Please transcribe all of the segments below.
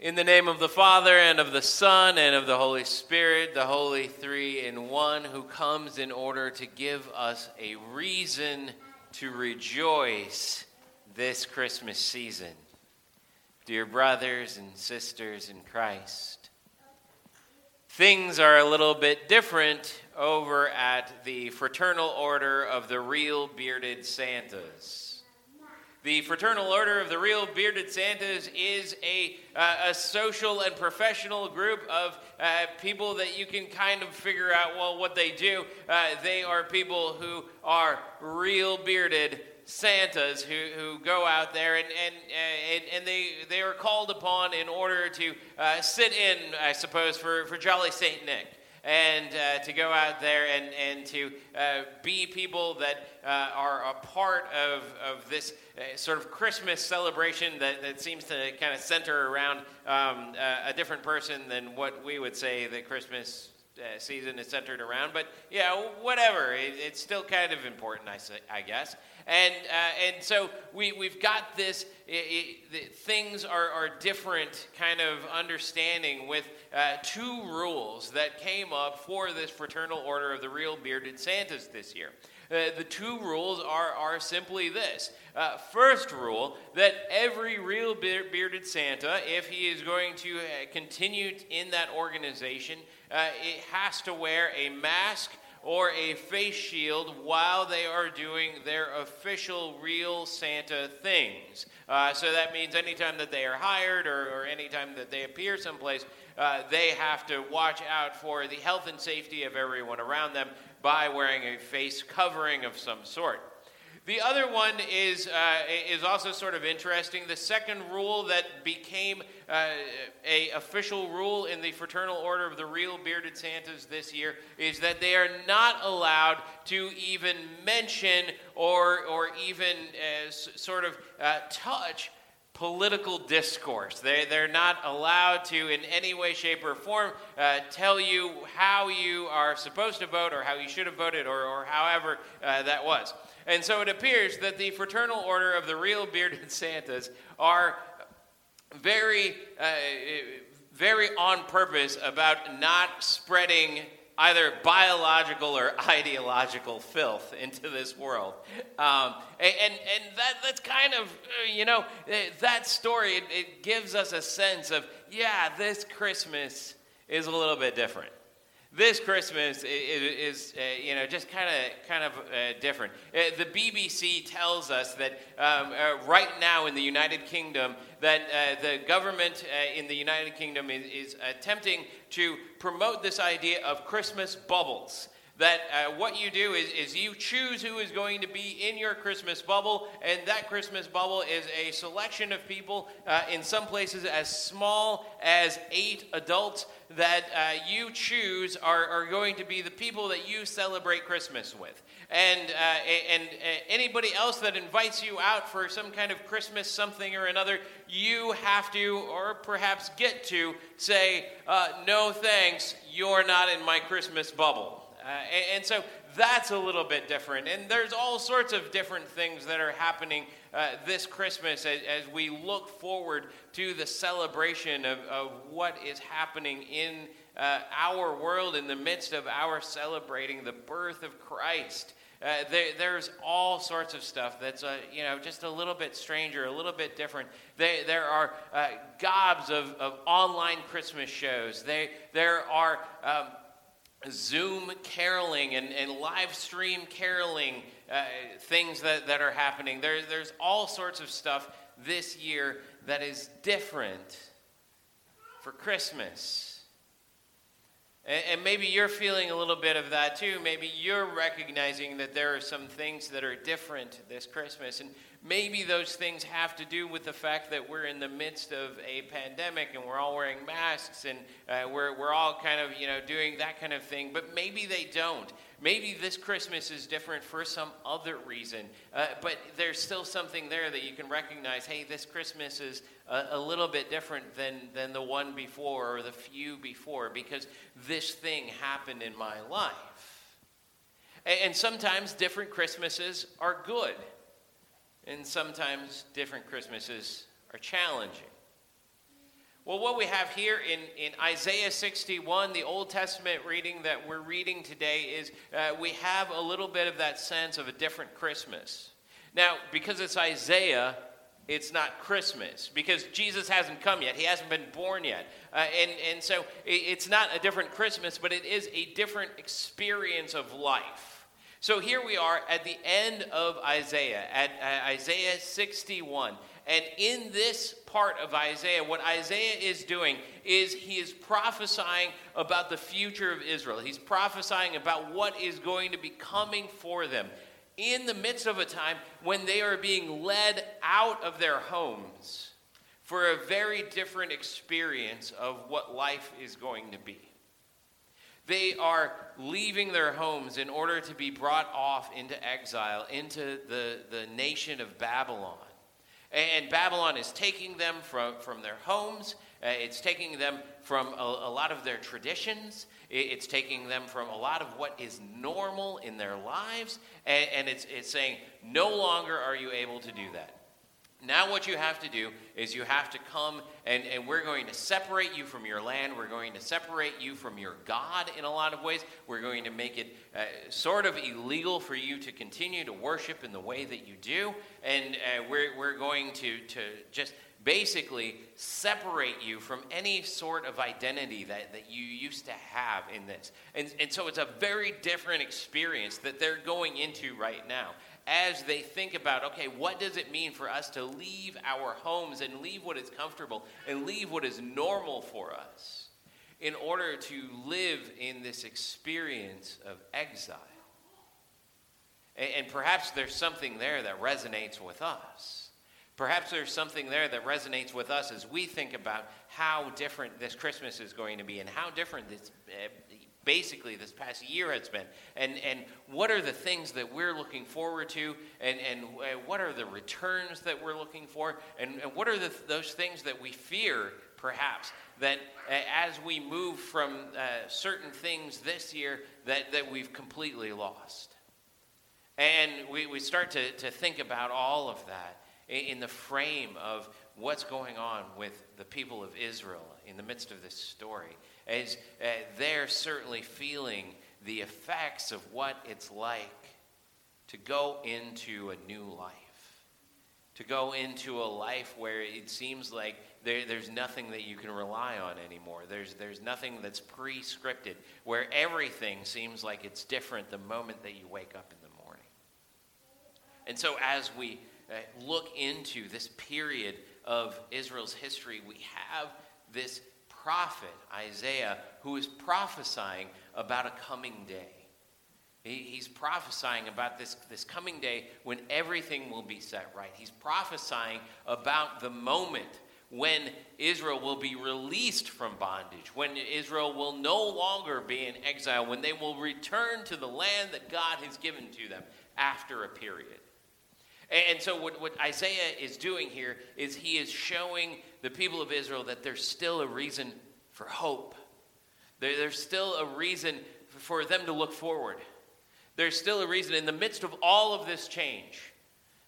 In the name of the Father, and of the Son, and of the Holy Spirit, the Holy Three in One, who comes in order to give us a reason to rejoice this Christmas season. Dear brothers and sisters in Christ, things are a little bit different over at the Fraternal Order of the Real Bearded Santas. The Fraternal Order of the Real Bearded Santas is a, uh, a social and professional group of uh, people that you can kind of figure out, well, what they do. Uh, they are people who are real bearded Santas who, who go out there and, and, uh, and, and, they, they are called upon in order to uh, sit in, I suppose, for, for Jolly St. Nick and uh, to go out there and, and to uh, be people that uh, are a part of, of this uh, sort of Christmas celebration that, that seems to kind of center around um, a different person than what we would say that Christmas uh, season is centered around. But yeah, whatever. It, it's still kind of important, I, say, I guess. And, uh, and so we, we've got this it, it, things are, are different kind of understanding with uh, two rules that came up for this fraternal order of the real bearded Santas this year. Uh, the two rules are, are simply this. Uh, first rule that every real bearded Santa, if he is going to uh, continue in that organization, uh, it has to wear a mask or a face shield while they are doing their official real Santa things. Uh, so that means anytime that they are hired or, or anytime that they appear someplace, uh, they have to watch out for the health and safety of everyone around them by wearing a face covering of some sort. The other one is, uh, is also sort of interesting. The second rule that became uh, a official rule in the Fraternal Order of the Real Bearded Santas this year is that they are not allowed to even mention or, or even uh, sort of uh, touch political discourse. They, they're not allowed to, in any way, shape, or form, uh, tell you how you are supposed to vote or how you should have voted or, or however uh, that was. And so it appears that the fraternal order of the real bearded Santas are very, uh, very on purpose about not spreading either biological or ideological filth into this world. Um, and, and that, that's kind of, uh, you know, eh, that story, it, it gives us a sense of, yeah, this Christmas is a little bit different this Christmas is, uh, you know, just kind of kind of uh, different. Uh, the BBC tells us that um, uh, right now in the United Kingdom, that uh, the government uh, in the United Kingdom is, is, attempting to promote this idea of Christmas bubbles that uh, what you do is, is you choose who is going to be in your Christmas bubble, and that Christmas bubble is a selection of people, uh, in some places as small as eight adults, that uh, you choose are, are going to be the people that you celebrate Christmas with. And, uh, and uh, anybody else that invites you out for some kind of Christmas something or another, you have to, or perhaps get to, say, uh, no thanks, you're not in my Christmas bubble. Uh, and, and, so that's a little bit different. And there's all sorts of different things that are happening uh, this Christmas as, as, we look forward to the celebration of, of what is happening in uh, our world in the midst of our celebrating the birth of Christ. Uh, there, there's all sorts of stuff that's uh, you know just a little bit stranger, a little bit different. They, there are uh, gobs of, of online Christmas shows. They, there are um, Zoom caroling and, and live stream caroling uh, things that, that are happening. There, there's all sorts of stuff this year that is different for Christmas. And, and maybe you're feeling a little bit of that too. Maybe you're recognizing that there are some things that are different this Christmas. And Maybe those things have to do with the fact that we're in the midst of a pandemic and we're all wearing masks and uh, we're, we're all kind of, you know, doing that kind of thing. But maybe they don't. Maybe this Christmas is different for some other reason. Uh, but there's still something there that you can recognize hey, this Christmas is a, a little bit different than, than the one before or the few before because this thing happened in my life. and, and sometimes different Christmases are good and sometimes different Christmases are challenging. Well, what we have here in, in Isaiah 61, the Old Testament reading that we're reading today, is uh, we have a little bit of that sense of a different Christmas. Now, because it's Isaiah, it's not Christmas because Jesus hasn't come yet. He hasn't been born yet. Uh, and, and so it's not a different Christmas, but it is a different experience of life. So here we are at the end of Isaiah, at uh, Isaiah 61. And in this part of Isaiah, what Isaiah is doing is he is prophesying about the future of Israel. He's prophesying about what is going to be coming for them in the midst of a time when they are being led out of their homes for a very different experience of what life is going to be. They are leaving their homes in order to be brought off into exile, into the, the nation of Babylon. And Babylon is taking them from, from their homes, uh, it's taking them from a, a, lot of their traditions, it's taking them from a lot of what is normal in their lives, and, and it's, it's saying, no longer are you able to do that. Now, what you have to do is you have to come and, and we're going to separate you from your land. We're going to separate you from your God in a lot of ways. We're going to make it uh, sort of illegal for you to continue to worship in the way that you do. And uh, we're, we're going to, to just basically separate you from any sort of identity that, that you used to have in this. And, and so it's a very different experience that they're going into right now as they think about, okay, what does it mean for us to leave our homes and leave what is comfortable and leave what is normal for us in order to live in this experience of exile? And, and perhaps there's something there that resonates with us. Perhaps there's something there that resonates with us as we think about how different this Christmas is going to be and how different this uh, basically this past year has been. And, and what are the things that we're looking forward to? And, and uh, what are the returns that we're looking for? And, and what are the, those things that we fear perhaps that uh, as we move from uh, certain things this year that, that we've completely lost? And we, we start to, to think about all of that in the frame of what's going on with the people of Israel in the midst of this story as uh, they're certainly feeling the effects of what it's like to go into a new life. To go into a life where it seems like there, there's nothing that you can rely on anymore. There's, there's nothing that's pre scripted, where everything seems like it's different the moment that you wake up in the morning. And so, as we uh, look into this period of Israel's history, we have this prophet, Isaiah, who is prophesying about a coming day. he's prophesying about this, this coming day when everything will be set right. He's prophesying about the moment when Israel will be released from bondage, when Israel will no longer be in exile, when they will return to the land that God has given to them after a period. And so, what, what Isaiah is doing here is he is showing the people of Israel that there's still a reason for hope. There, there's still a reason for them to look forward. There's still a reason, in the midst of all of this change,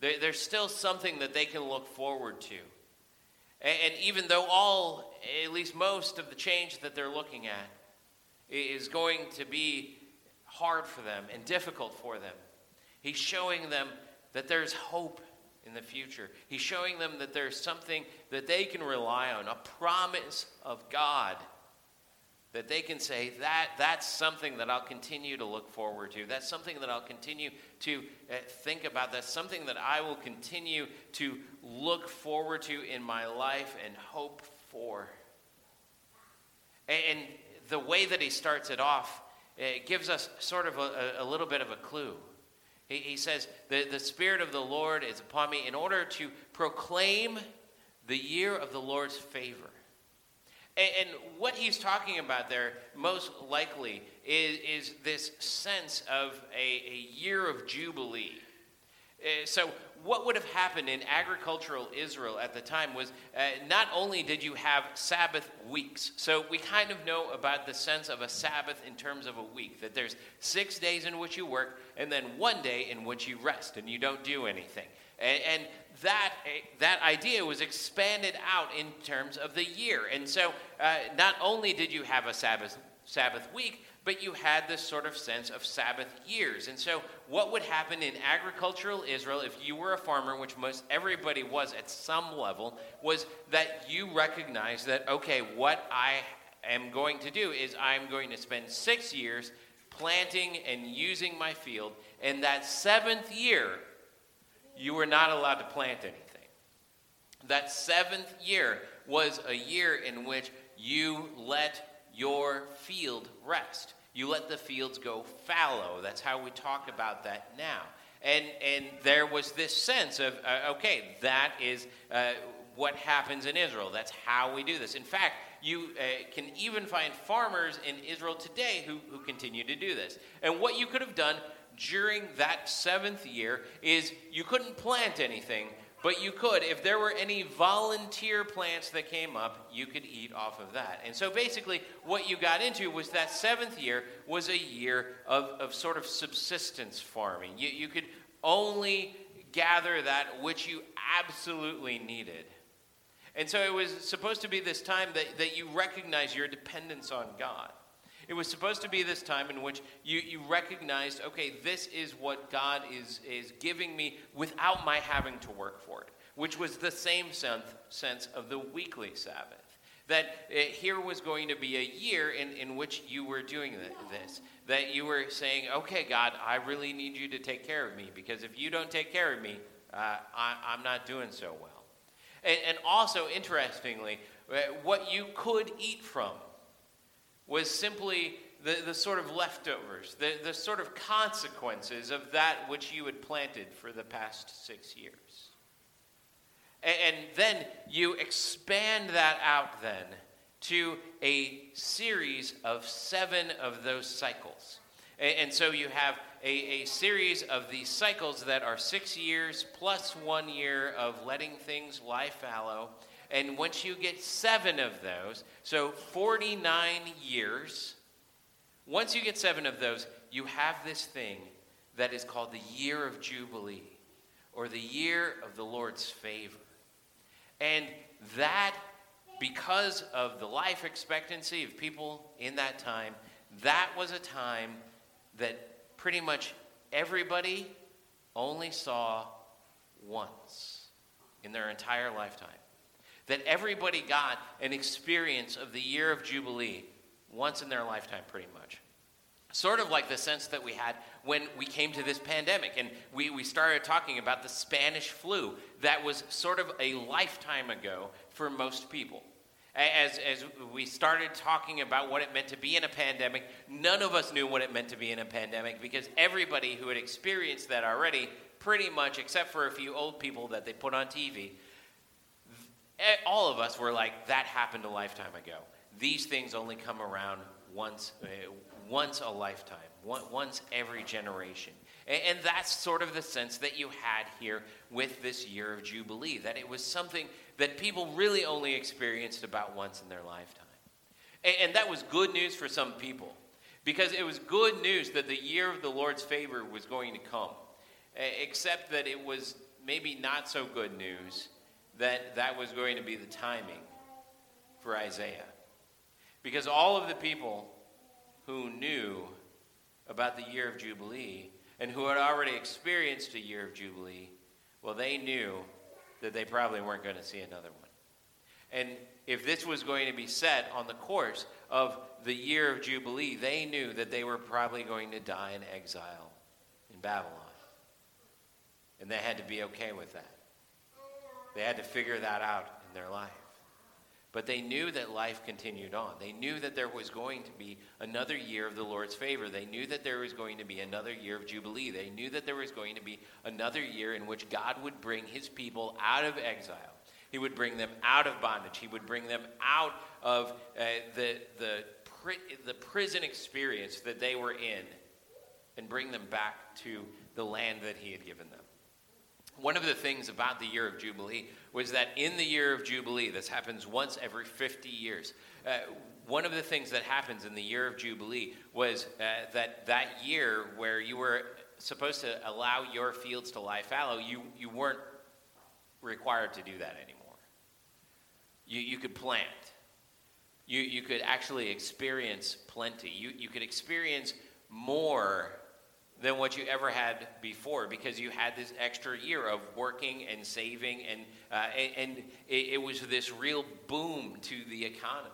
there, there's still something that they can look forward to. And, and even though all, at least most of the change that they're looking at, is going to be hard for them and difficult for them, he's showing them that there's hope in the future. He's showing them that there's something that they can rely on, a promise of God that they can say that that's something that I'll continue to look forward to. That's something that I'll continue to uh, think about. That's something that I will continue to look forward to in my life and hope for. And the way that he starts it off it gives us sort of a, a little bit of a clue. He, he says, the, the Spirit of the Lord is upon me in order to proclaim the year of the Lord's favor. And, and what he's talking about there, most likely, is, is this sense of a, a year of Jubilee. Uh, so, what would have happened in agricultural Israel at the time was uh, not only did you have Sabbath weeks, so we kind of know about the sense of a Sabbath in terms of a week, that there's six days in which you work and then one day in which you rest and you don't do anything. And, and that, that idea was expanded out in terms of the year. And so uh, not only did you have a Sabbath, Sabbath week, but you had this sort of sense of Sabbath years. And so, what would happen in agricultural Israel if you were a farmer, which most everybody was at some level, was that you recognized that, okay, what I am going to do is I'm going to spend six years planting and using my field, and that seventh year, you were not allowed to plant anything. That seventh year was a year in which you let your field rest. You let the fields go fallow. That's how we talk about that now. And, and there was this sense of, uh, okay, that is uh, what happens in Israel. That's how we do this. In fact, you uh, can even find farmers in Israel today who, who continue to do this. And what you could have done during that seventh year is you couldn't plant anything, but you could, if there were any volunteer plants that came up, you could eat off of that. And so basically, what you got into was that seventh year was a year of, of sort of subsistence farming. You, you could only gather that which you absolutely needed. And so it was supposed to be this time that, that you recognize your dependence on God. It was supposed to be this time in which you, you recognized, okay, this is what God is, is giving me without my having to work for it, which was the same sense, sense of the weekly Sabbath. That uh, here was going to be a year in, in which you were doing this. That you were saying, okay, God, I really need you to take care of me because if you don't take care of me, uh, I, I'm not doing so well. And, and also, interestingly, uh, what you could eat from was simply the, the sort of leftovers, the, the sort of consequences of that which you had planted for the past six years. And, and then you expand that out then to a series of seven of those cycles. And, and so you have a, a series of these cycles that are six years plus one year of letting things lie fallow. And once you get seven of those, so 49 years, once you get seven of those, you have this thing that is called the year of Jubilee or the year of the Lord's favor. And that, because of the life expectancy of people in that time, that was a time that pretty much everybody only saw once in their entire lifetime that everybody got an experience of the year of Jubilee once in their lifetime, pretty much. Sort of like the sense that we had when we came to this pandemic and we, we started talking about the Spanish flu that was sort of a lifetime ago for most people. As, as we started talking about what it meant to be in a pandemic, none of us knew what it meant to be in a pandemic because everybody who had experienced that already, pretty much, except for a few old people that they put on TV, all of us were like, that happened a lifetime ago. These things only come around once, uh, once a lifetime, one, once every generation. And, and that's sort of the sense that you had here with this year of Jubilee, that it was something that people really only experienced about once in their lifetime. And, and that was good news for some people, because it was good news that the year of the Lord's favor was going to come, except that it was maybe not so good news that that was going to be the timing for Isaiah. Because all of the people who knew about the year of Jubilee and who had already experienced a year of Jubilee, well, they knew that they probably weren't going to see another one. And if this was going to be set on the course of the year of Jubilee, they knew that they were probably going to die in exile in Babylon. And they had to be okay with that. They had to figure that out in their life. But they knew that life continued on. They knew that there was going to be another year of the Lord's favor. They knew that there was going to be another year of Jubilee. They knew that there was going to be another year in which God would bring his people out of exile. He would bring them out of bondage. He would bring them out of uh, the, the, pri- the prison experience that they were in and bring them back to the land that he had given them. One of the things about the year of Jubilee was that in the year of Jubilee, this happens once every 50 years. Uh, one of the things that happens in the year of Jubilee was uh, that that year where you were supposed to allow your fields to lie fallow, you, you weren't required to do that anymore. You, you could plant. You, you could actually experience plenty. You, you could experience more than what you ever had before because you had this extra year of working and saving, and, uh, and, it, it was this real boom to the economy.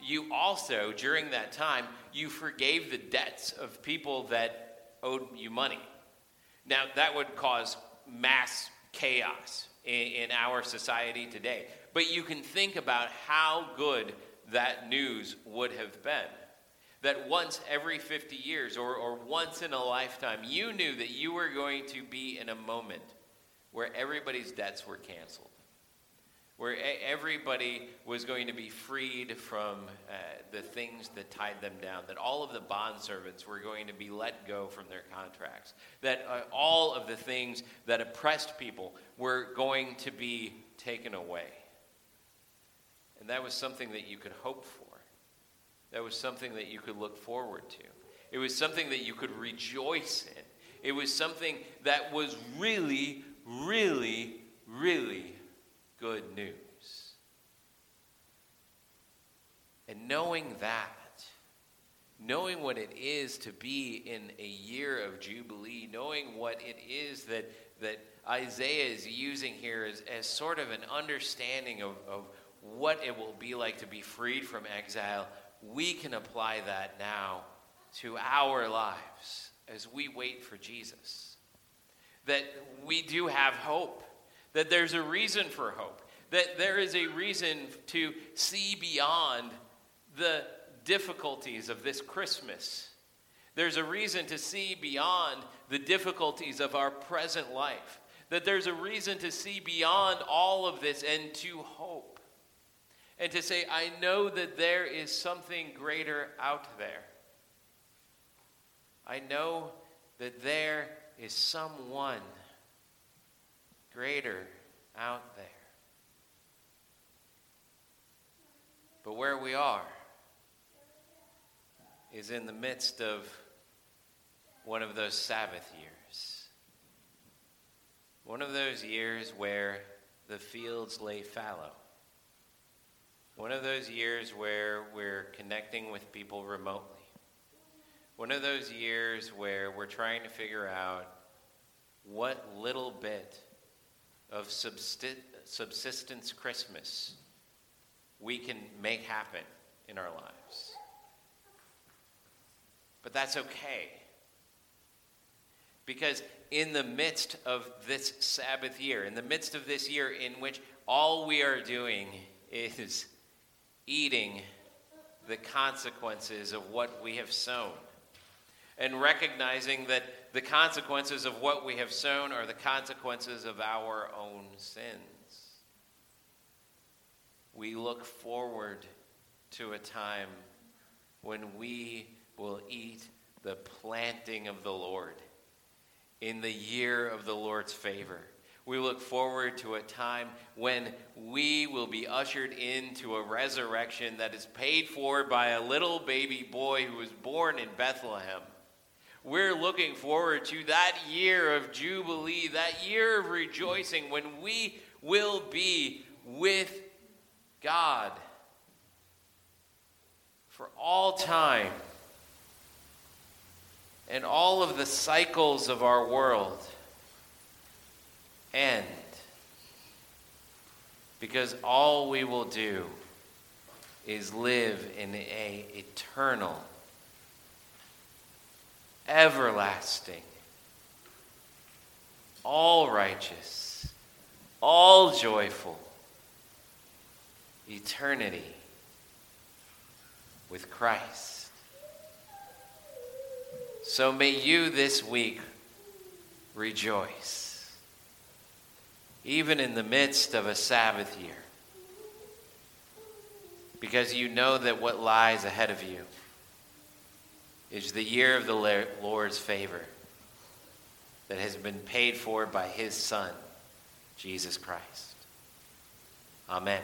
You also, during that time, you forgave the debts of people that owed you money. Now, that would cause mass chaos in, in our society today. But you can think about how good that news would have been. That once every 50 years or, or once in a lifetime, you knew that you were going to be in a moment where everybody's debts were canceled where everybody was going to be freed from uh, the things that tied them down, that all of the bond servants were going to be let go from their contracts, that uh, all of the things that oppressed people were going to be taken away. And that was something that you could hope for. That was something that you could look forward to. It was something that you could rejoice in. It was something that was really, really, really good news. And knowing that, knowing what it is to be in a year of Jubilee, knowing what it is that, that Isaiah is using here as, as sort of an understanding of, of what it will be like to be freed from exile, we can apply that now to our lives as we wait for Jesus. That we do have hope that there's a reason for hope, that there is a reason to see beyond the difficulties of this Christmas. There's a reason to see beyond the difficulties of our present life. That there's a reason to see beyond all of this and to hope. And to say, I know that there is something greater out there. I know that there is someone greater out there. But where we are is in the midst of one of those Sabbath years. One of those years where the fields lay fallow. One of those years where we're connecting with people remotely. One of those years where we're trying to figure out what little bit of subsistence Christmas we can make happen in our lives. But that's okay. Because in the midst of this Sabbath year, in the midst of this year in which all we are doing is eating the consequences of what we have sown, and recognizing that the consequences of what we have sown are the consequences of our own sins. We look forward to a time when we will eat the planting of the Lord in the year of the Lord's favor. We look forward to a time when we will be ushered into a resurrection that is paid for by a little baby boy who was born in Bethlehem we're looking forward to that year of Jubilee, that year of rejoicing when we will be with God for all time. And all of the cycles of our world end. Because all we will do is live in a eternal everlasting, all righteous, all joyful eternity with Christ. So may you this week rejoice, even in the midst of a Sabbath year, because you know that what lies ahead of you is the year of the Lord's favor that has been paid for by his Son, Jesus Christ. Amen.